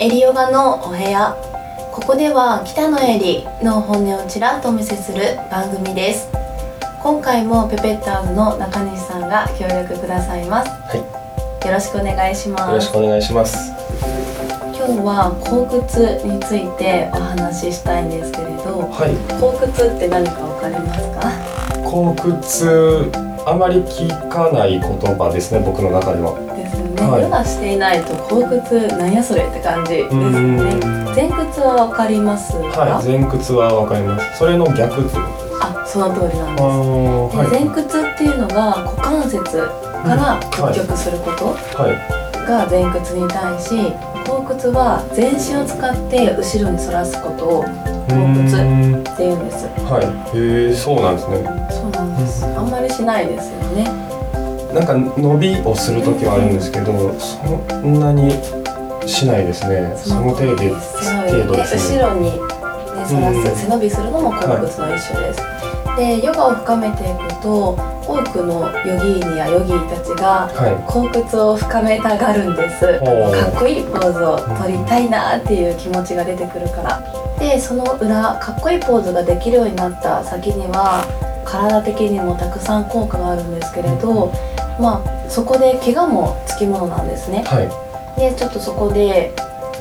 エリヨガのお部屋。ここでは北野エリの本音をちらっとお見せする番組です。今回もペペッターズの中西さんが協力くださいます。はい、よろしくお願いしよます。ろしくお願いします。今日は後屈についてお話ししたいんですけれどはい、後屈って何かわかりますか？後屈あまり聞かない言葉ですね、僕の中では。でヨガしてい。ない。と後屈なんやそれって感じですよねん前屈はわかりますか、はい、前屈はわかります。それの逆ってことです。あその通りなんです。はい、前屈っていうのが股関節から屈曲することはい、が前屈に対し後屈は全身を使って後ろに反らすことを後屈っていうんです。はい、へえ、そうなんですね。そうなんです。あんまりしないですよねなんか伸びをする時はあるんですけど、そんなにしないですね。その程度程度ですね。後ろに、ね、反らうん。す背伸びするのも後屈の一種です、でヨガを深めていくと多くのヨギーニやヨギーたちがはい、後屈を深めたがるんです。かっこいいポーズを取りたいなっていう気持ちが出てくるから。でその裏かっこいいポーズができるようになった先には体的にもたくさん効果があるんですけれどまあそこで怪我もつきものなんですね。はい、でちょっとそこで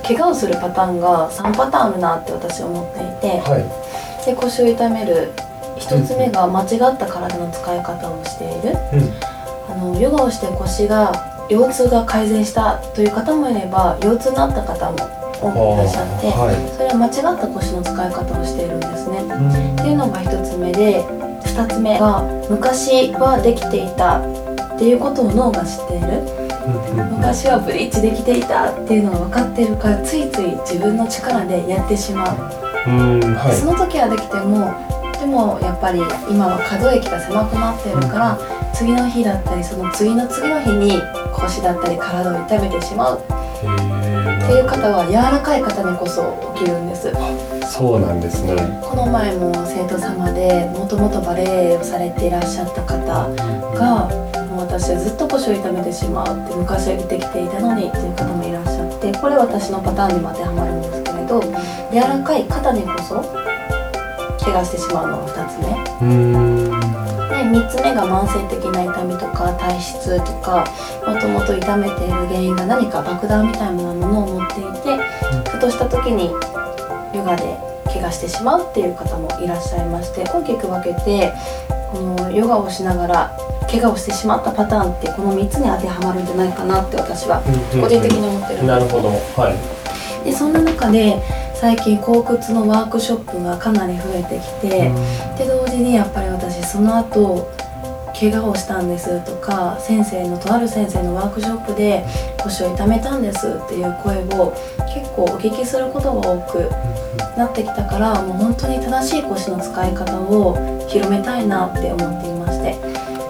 怪我をするパターンが3パターンあるなって私は思っていて。はい、で腰を痛める1つ目が間違った体の使い方をしている。うん、あのヨガをして腰が腰痛が改善したという方もいれば腰痛になった方も多くいらっしゃってはそれは間違った腰の使い方をしているんですね。い、うん。っていうのが1つ目で2つ目が昔はできていたっていうことを脳が知っている。昔はブリッジできていたっていうのが分かっているからついつい自分の力でやってしまう、うん、はい、その時はできてもでもやっぱり今は可動域が狭くなっているから、次の日だったりその次の次の日に腰だったり体を痛めてしまうっていう方は柔らかい方にこそ起きるんです。そうなんですね。この前も生徒様でもともとバレエをされていらっしゃった方がもう私はずっと腰を痛めてしまうって昔はできていたのにっていう方もいらっしゃってこれ私のパターンにも当てはまるんですけれど柔らかい肩にこそ怪我してしまうのが2つ目3つ目が慢性的な痛みとか体質とかもともと痛めている原因が何か爆弾みたいなものを持っていてふとした時にヨガで怪我してしまうっていう方もいらっしゃいまして大きく分けてこのヨガをしながら怪我をしてしまったパターンってこの3つに当てはまるんじゃないかなって私は個人的に思ってるんですなるほど、はい。でそんな中で最近後屈のワークショップがかなり増えてきて、で同時にやっぱり私その後怪我をしたんですとか先生のとある先生のワークショップで腰を痛めたんですっていう声を結構お聞きすることが多くなってきたからもう本当に正しい腰の使い方を広めたいなって思っていまして。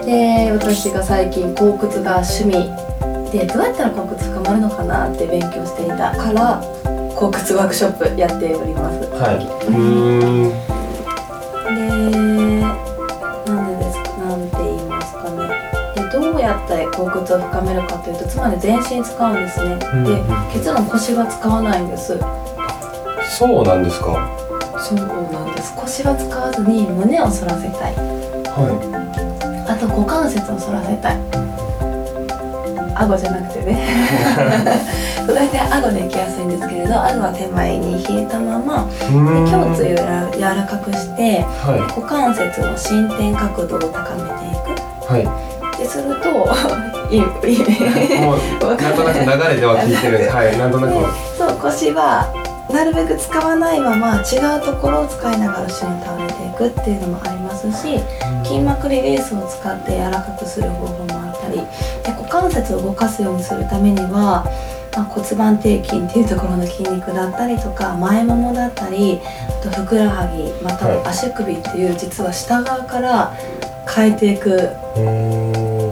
で私が最近後屈が趣味でどうやったら後屈深まるのかなって勉強していたから後屈ワークショップやっております。はい。うーん、でなんでですかなんて言いますかね。でどうやったら後屈を深めるかというとつまり全身使うんですね、うんで結論腰は使わないんです。そうなんですか。そうなんです。腰は使わずに胸を反らせたい。はあと股関節を反らせたい顎じゃなくてね 大体顎で行きやすいんですけれど顎は手前に引いたまま。胸椎を柔らかくしては股関節の伸展角度を高めていくい。はですると いいいいい。もう、なんとなく流れでは聞いてる。はい、なんとなく。そう腰はなるべく使わないまま違うところを使いながら後ろに倒れていくっていうのもありますし筋膜リリースを使って柔らかくする方法もりで股関節を動かすようにするためには、まあ、骨盤底筋っていうところの筋肉だったりとか前ももだったりあとふくらはぎまたは足首っていう実は下側から変えていく。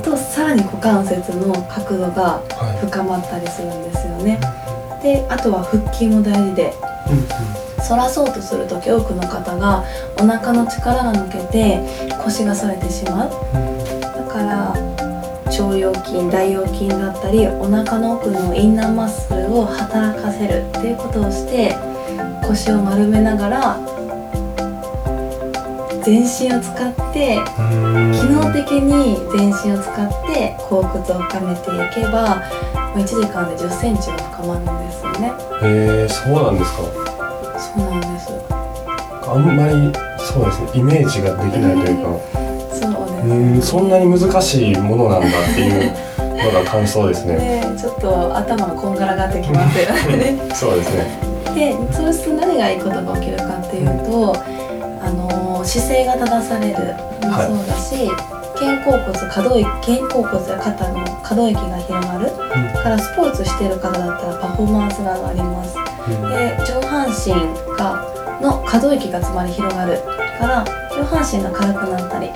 とさらに股関節の角度がは深まったりするんですよね。であとは腹筋も大事でい。うん反らそうとする時多くの方がお腹の力が抜けて腰が反れてしまうだから中小腰筋大腰筋だったりお腹の奥のインナーマッスルを働かせるっていうことをして腰を丸めながら全身を使って機能的に全身を使って後屈を深めていけば1時間で1 0センチは深まるんですよね。へえそうなんですか。そうなんです。あんまりそうですねイメージができないというか、そうですうんそんなに難しいものなんだっていうのが感想ですね。ねちょっと頭がこんがらがってきますよね。そうですね。でそうす何がいいことが起きるかっていうと、あの姿勢が正されるもはいそうだし、肩甲骨可動域肩甲骨や肩の可動域が広がるだからスポーツしてる方だったらパフォーマンスが上がります。うん。で上半身がの可動域がつまり広がるから上半身が軽くなったり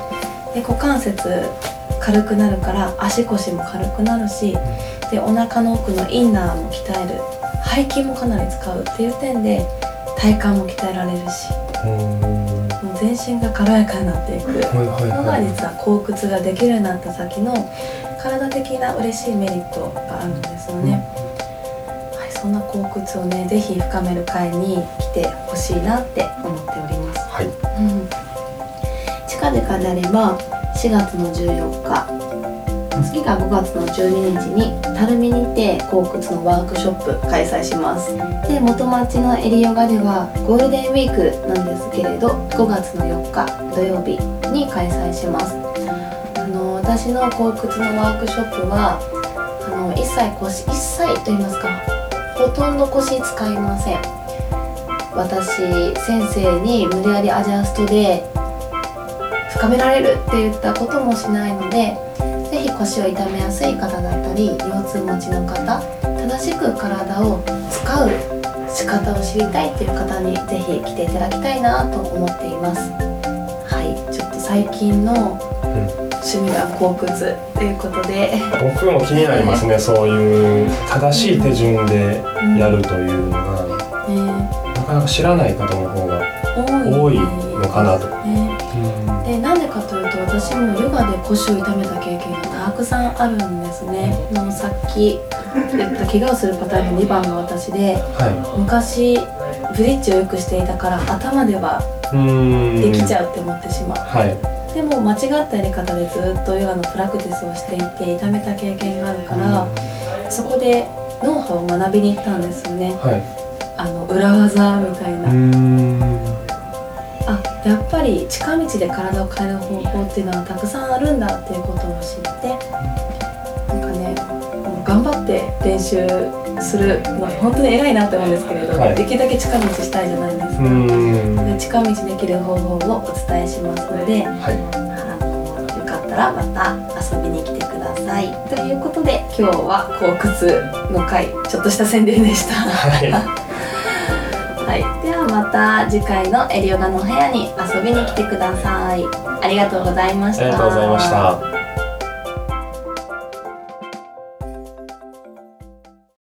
で股関節軽くなるから足腰も軽くなるしでお腹の奥のインナーも鍛える。背筋もかなり使うっていう点で体幹も鍛えられるし。うんもう全身が軽やかになっていく。のがはい実は後屈ができるようになった先の体的な嬉しいメリットがあるんですよね。はい、そんな後屈をねぜひ深める会に来てほしいなって思っております。はいうん、近々であれば4月の14日。次が5月の12日に垂水にて後屈のワークショップ開催します。で元町のエリヨガではゴールデンウィークなんですけれど5月の4日土曜日に開催します。あの私の後屈のワークショップはあの一切腰一切と言いますかほとんど腰使いません。私先生に無理やりアジャストで深められるって言ったこともしないのでぜひ腰を痛めやすい方だったり腰痛持ちの方正しく体を使う仕方を知りたいっていう方にぜひ来ていただきたいなと思っています。はい。ちょっと最近の趣味は後屈ということで。僕も気になりますね。そういう正しい手順でやるというのがね。なかなか知らない方の方が多いのかなと。ねでなんでかというと私もヨガで腰を痛めた経験がたくさんあるんですね。もうさっき言った怪我をするパターンの2番が私では昔ブリッジをよくしていたから頭ではできちゃうって思ってしまう。はいでも間違ったやり方でずっとヨガのプラクティスをしていて痛めた経験があるからそこでノウハウを学びに行ったんですよね。はいあの裏技みたいな。やっぱり近道で体を変える方法っていうのはたくさんあるんだっていうことを知ってなんかねもう頑張って練習するの本当に偉いなって思うんですけれど、はい。できるだけ近道したいじゃないですか、近道できる方法をお伝えしますのではい。あのよかったらまた遊びに来てください。ということで今日は後屈の回ちょっとした宣伝でした。はいはい、ではまた次回のエリオガのお部屋に遊びに来てください。ありがとうございました。ありがとうございました